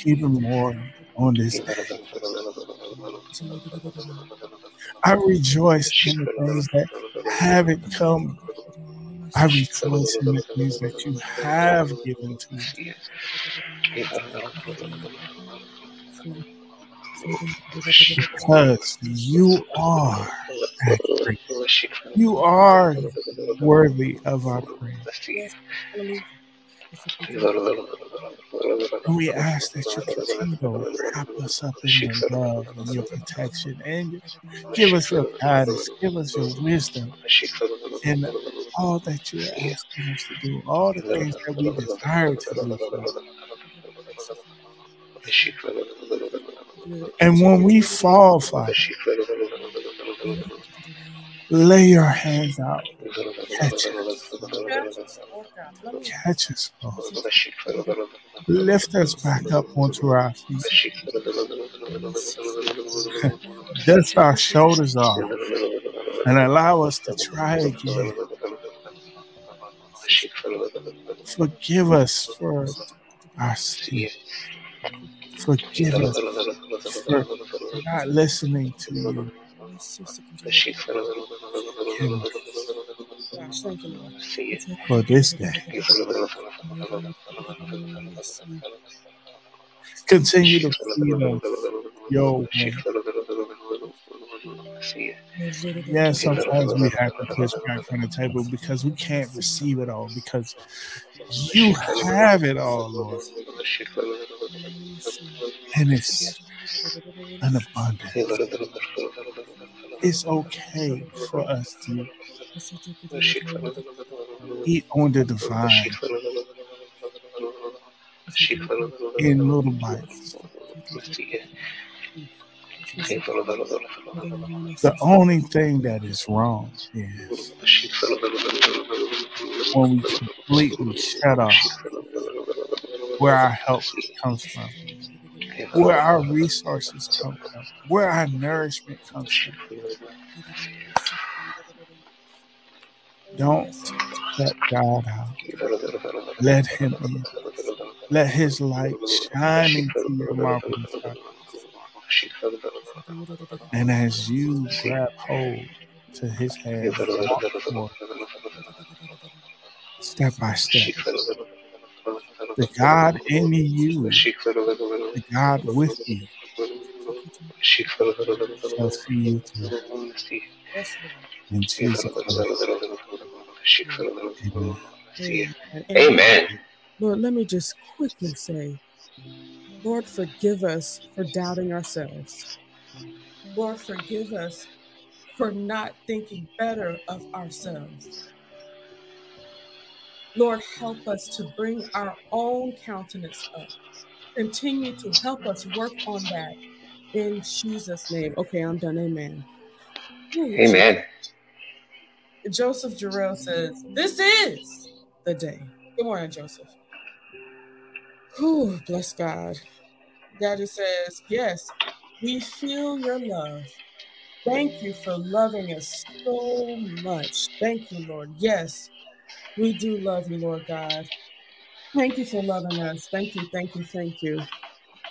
even more on this day. I rejoice in the things that haven't come. I rejoice in the things that you have given to me. Because you are. You are worthy of our praise. And we ask that you continue to wrap us up in your love and your protection and give us your guidance, give us your wisdom and all that you're asking us to do, all the things that we desire to do. And when we fall, Father, lay your hands out, catch us, catch us, Lord. Lift us back up onto our feet. Dust our shoulders off and allow us to try again. Forgive us for our sins. Forgive us for not listening to you. For this day. Continue to feed us your. Yeah, sometimes we have to push back from the table because we can't receive it all because you have it all, Lord. And it's an abundance. It's okay for us to eat on the divine in little bites. The only thing that is wrong is when we completely shut off where our help comes from, where our resources come from, where our nourishment comes from. Don't shut God out. Let Him in. Let His light shine into your marvelous. And as you grab hold to His hand, step by step, the God in you, the God with you, shall see you through. In Jesus' name, amen. Amen. Lord, let me just quickly say, Lord, forgive us for doubting ourselves. Lord, forgive us for not thinking better of ourselves. Lord, help us to bring our own countenance up. Continue to help us work on that in Jesus' name. Okay, I'm done. Amen. Amen. Joseph Jarrell says, This is the day. Good morning, Joseph. Whew, bless God. Daddy says, Yes, we feel your love. Thank you for loving us so much. Thank you, Lord. Yes, we do love you, Lord God. Thank you for loving us. Thank you, thank you, thank you.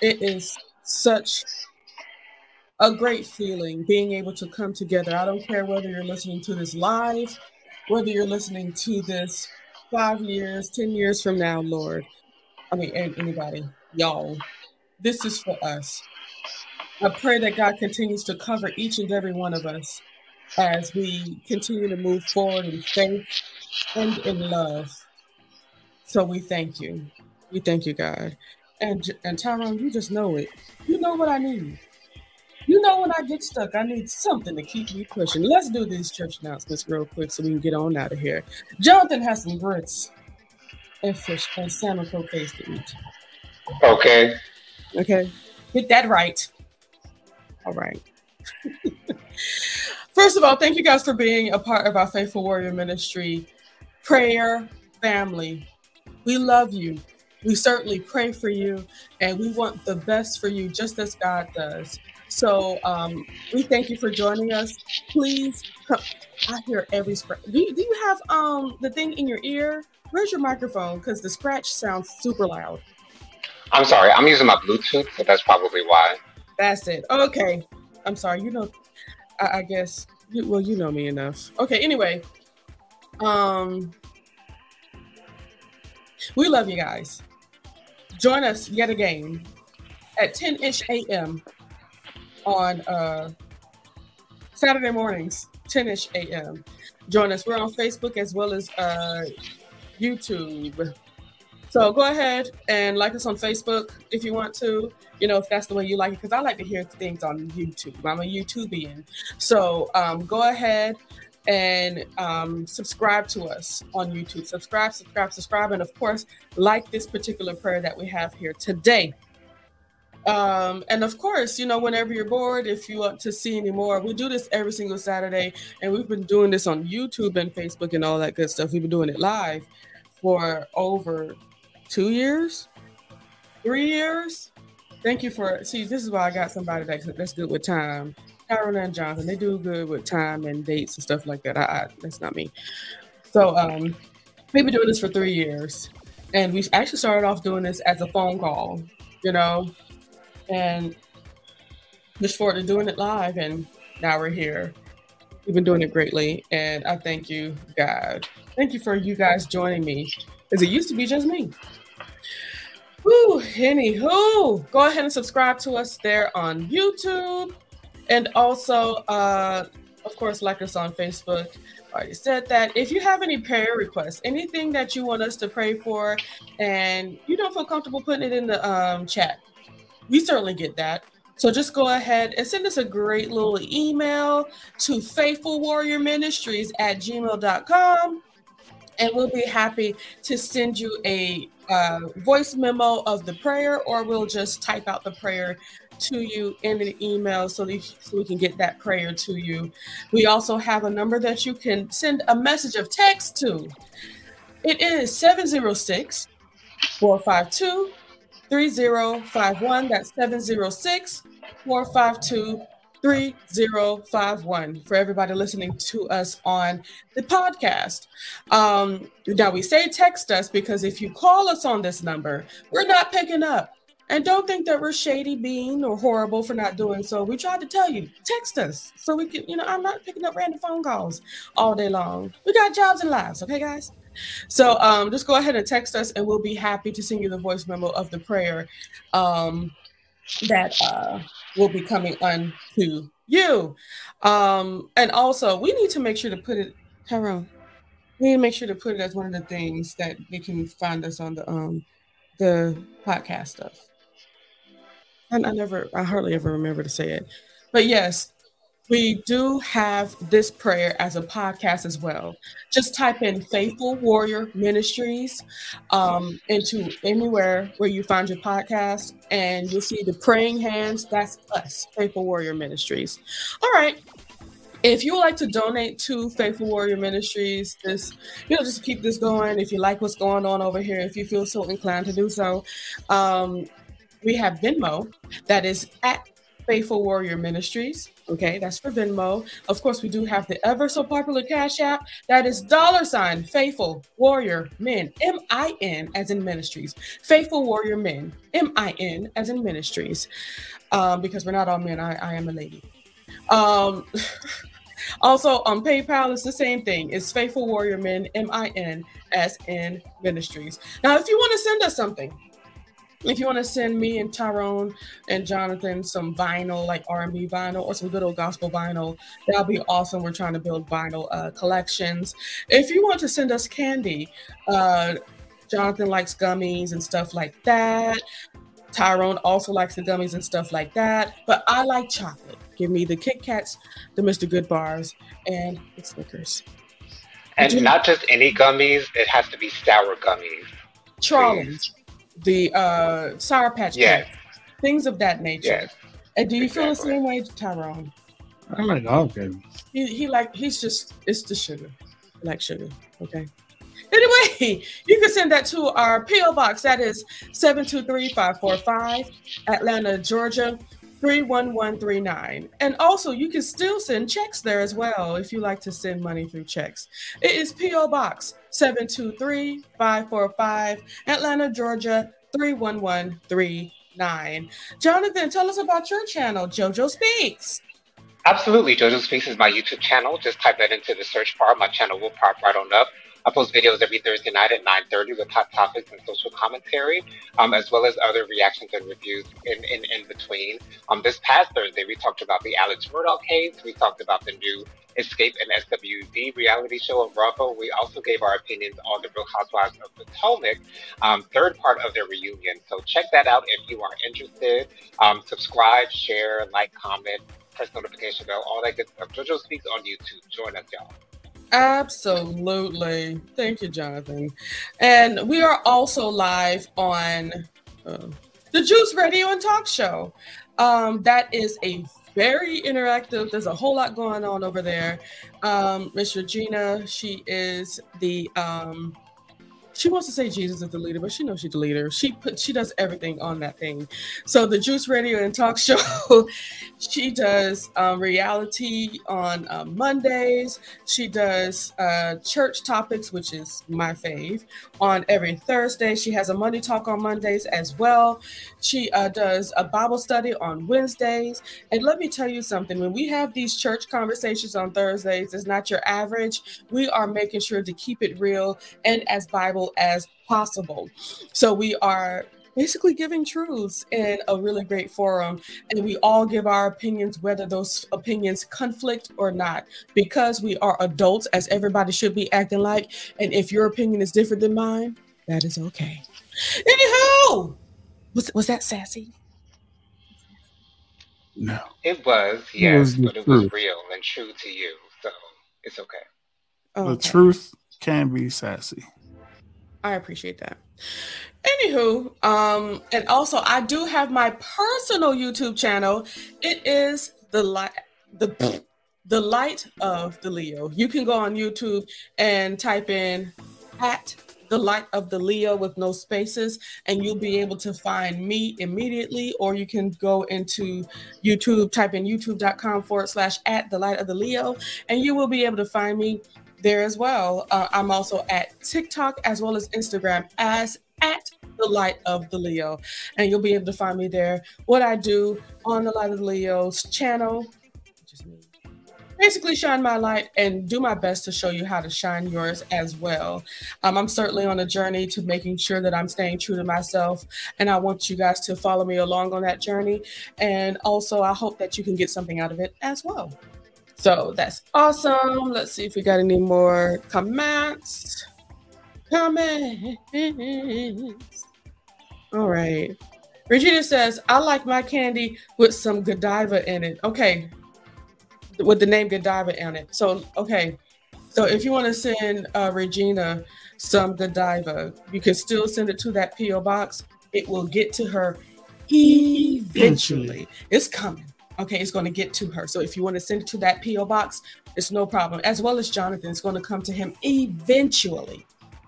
It is such a great feeling being able to come together. I don't care whether you're listening to this live, whether you're listening to this five years, 10 years from now, Lord. I mean, anybody, y'all, this is for us. I pray that God continues to cover each and every one of us as we continue to move forward in faith and in love. So we thank you. We thank you, God. And and Tyrone, you just know it. You know what I need. You know when I get stuck, I need something to keep me pushing. Let's do these church announcements real quick so we can get on out of here. Jonathan has some grits and fish and salmon croquettes to eat. Okay. Okay. Get that right. All right. First of all, thank you guys for being a part of our Faithful Warrior Ministry prayer family. We love you. We certainly pray for you, and we want the best for you, just as God does. So um, we thank you for joining us. Please, come. I hear every scratch. Do you, do you have um the thing in your ear? Where's your microphone? Because the scratch sounds super loud. I'm sorry. I'm using my Bluetooth, but that's probably why. That's it. Okay. I'm sorry. You know, I, I guess. You, well, you know me enough. Okay. Anyway, um, we love you guys. Join us yet again at 10 ish a.m. on uh, Saturday mornings, 10 ish a.m. Join us. We're on Facebook as well as uh, YouTube. So go ahead and like us on Facebook if you want to, you know, if that's the way you like it, because I like to hear things on YouTube. I'm a YouTubian. So um, go ahead and um, subscribe to us on YouTube. Subscribe, subscribe, subscribe. And of course, like this particular prayer that we have here today. Um, and of course, you know, whenever you're bored, if you want to see any more, we do this every single Saturday. And we've been doing this on YouTube and Facebook and all that good stuff. We've been doing it live for over two years, three years. Thank you for see. This is why I got somebody that, that's good with time. Carol and Jonathan, they do good with time and dates and stuff like that. I, I that's not me. So um, we've been doing this for three years, and we actually started off doing this as a phone call, you know, and just forward to doing it live, and now we're here. We've been doing it greatly, and I thank you, God. Thank you for you guys joining me, because it used to be just me. Whew, anywho, go ahead and subscribe to us there on YouTube. And also, uh, of course, like us on Facebook. Already said that. If you have any prayer requests, anything that you want us to pray for, and you don't feel comfortable putting it in the um, chat, we certainly get that. So just go ahead and send us a great little email to faithful warrior ministries at gmail.com and we'll be happy to send you a uh, voice memo of the prayer or we'll just type out the prayer to you in an email so, that, so we can get that prayer to you. We also have a number that you can send a message of text to. It is 706 452 3051. That's 706 452 3051 for everybody listening to us on the podcast. Um, now, we say text us because if you call us on this number, we're not picking up. And don't think that we're shady being or horrible for not doing so. We tried to tell you, text us so we can, you know, I'm not picking up random phone calls all day long. We got jobs and lives, okay, guys? So um, just go ahead and text us, and we'll be happy to send you the voice memo of the prayer um, that uh, will be coming unto you. Um, and also, we need to make sure to put it, Tyrone. We need to make sure to put it as one of the things that they can find us on the um the podcast stuff. And I never, I hardly ever remember to say it. But yes, we do have this prayer as a podcast as well. Just type in Faithful Warrior Ministries um, into anywhere where you find your podcast, and you'll see the praying hands. That's us, Faithful Warrior Ministries. All right. if you would like to donate to Faithful Warrior Ministries, this you know just keep this going. If you like what's going on over here, if you feel so inclined to do so, um, we have Venmo that is at Faithful Warrior Ministries. Okay, that's for Venmo. Of course, we do have the ever so popular Cash App that is dollar sign Faithful Warrior Men, M I N as in ministries. Faithful Warrior Men, M I N as in ministries. Um, because we're not all men, I, I am a lady. Um, also on PayPal, it's the same thing. It's Faithful Warrior Men, M I N ministries. Now, if you want to send us something, if you want to send me and Tyrone and Jonathan some vinyl, like R&B vinyl or some good old gospel vinyl, that'll be awesome. We're trying to build vinyl uh, collections. If you want to send us candy, uh, Jonathan likes gummies and stuff like that. Tyrone also likes the gummies and stuff like that. But I like chocolate. Give me the Kit Kats, the Mr. Goodbars, and the Snickers. And not just any gummies, it has to be sour gummies. Trolleys the uh, Sour Patch yes. Kids, things of that nature. Yes. And do you exactly. feel the same way, Tyrone? I like all candy. He, he like he's just it's the sugar, like sugar. Okay. Anyway, you can send that to our PO box. That is 723-545, Atlanta, Georgia 31139. And also, you can still send checks there as well if you like to send money through checks. It is P.O. Box 723 545, Atlanta, Georgia 31139. Jonathan, tell us about your channel, JoJo Speaks. Absolutely. JoJo Speaks is my YouTube channel. Just type that into the search bar. My channel will pop right on up. I post videos every Thursday night at 9.30 with hot topics and social commentary, um, as well as other reactions and reviews in, in, in between. Um, this past Thursday, we talked about the Alex Murdaugh case. We talked about the new Escape and SWD reality show on Bravo. We also gave our opinions on the Real Housewives of Potomac, um, third part of their reunion. So check that out if you are interested. Um, subscribe, share, like, comment, press notification bell, all that good stuff. JoJo Speaks on YouTube. Join us, y'all. Absolutely. Thank you, Jonathan. And we are also live on uh, the Juice Radio and Talk Show. Um, that is a very interactive. There's a whole lot going on over there. Um, Miss Regina, she is the um, she wants to say Jesus is the leader, but she knows she's the leader. She put she does everything on that thing. So the Juice Radio and Talk Show, she does um, reality on um, Mondays. She does uh, church topics, which is my fave, on every Thursday. She has a Monday talk on Mondays as well. She uh, does a Bible study on Wednesdays. And let me tell you something: when we have these church conversations on Thursdays, it's not your average. We are making sure to keep it real and as Bible as possible. So we are basically giving truths in a really great forum and we all give our opinions whether those opinions conflict or not because we are adults as everybody should be acting like and if your opinion is different than mine that is okay. Anyhow was, was that sassy? No. It was yes it was but it was real and true to you so it's okay. Oh, okay the truth can be sassy I appreciate that. Anywho, um, and also I do have my personal YouTube channel. It is the light the the light of the Leo. You can go on YouTube and type in at the light of the Leo with no spaces, and you'll be able to find me immediately. Or you can go into YouTube, type in youtube.com forward slash at the light of the Leo, and you will be able to find me there as well. Uh, I'm also at TikTok as well as Instagram as at the light of the Leo, and you'll be able to find me there. What I do on the light of the Leo's channel, basically shine my light and do my best to show you how to shine yours as well. Um, I'm certainly on a journey to making sure that I'm staying true to myself, and I want you guys to follow me along on that journey. And also, I hope that you can get something out of it as well. So that's awesome. Let's see if we got any more comments. Comments. All right. Regina says, I like my candy with some Godiva in it. Okay. With the name Godiva in it. So, okay. So if you want to send uh, Regina some Godiva, you can still send it to that P.O. box. It will get to her eventually. It's coming. Okay, it's going to get to her. So if you want to send it to that PO box, it's no problem. As well as Jonathan, it's going to come to him eventually.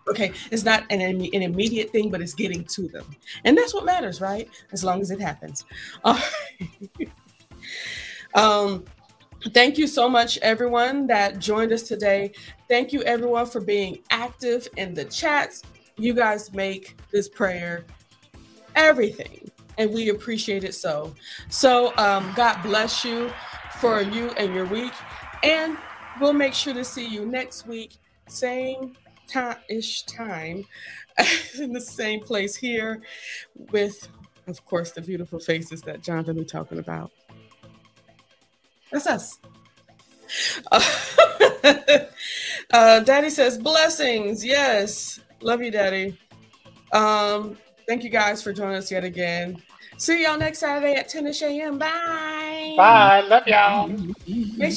Okay, it's not an, an immediate thing, but it's getting to them, and that's what matters, right? As long as it happens. Um, thank you so much, everyone that joined us today. Thank you, everyone, for being active in the chats. You guys make this prayer everything and we appreciate it so. So um, God bless you for you and your week, and we'll make sure to see you next week, same time ish time, in the same place here, with of course the beautiful faces that Jonathan been talking about. That's us. Uh, Daddy says blessings. Yes, love you, Daddy. Um, Thank you guys for joining us yet again. See y'all next Saturday at 10 a.m. Bye. Bye. Love y'all.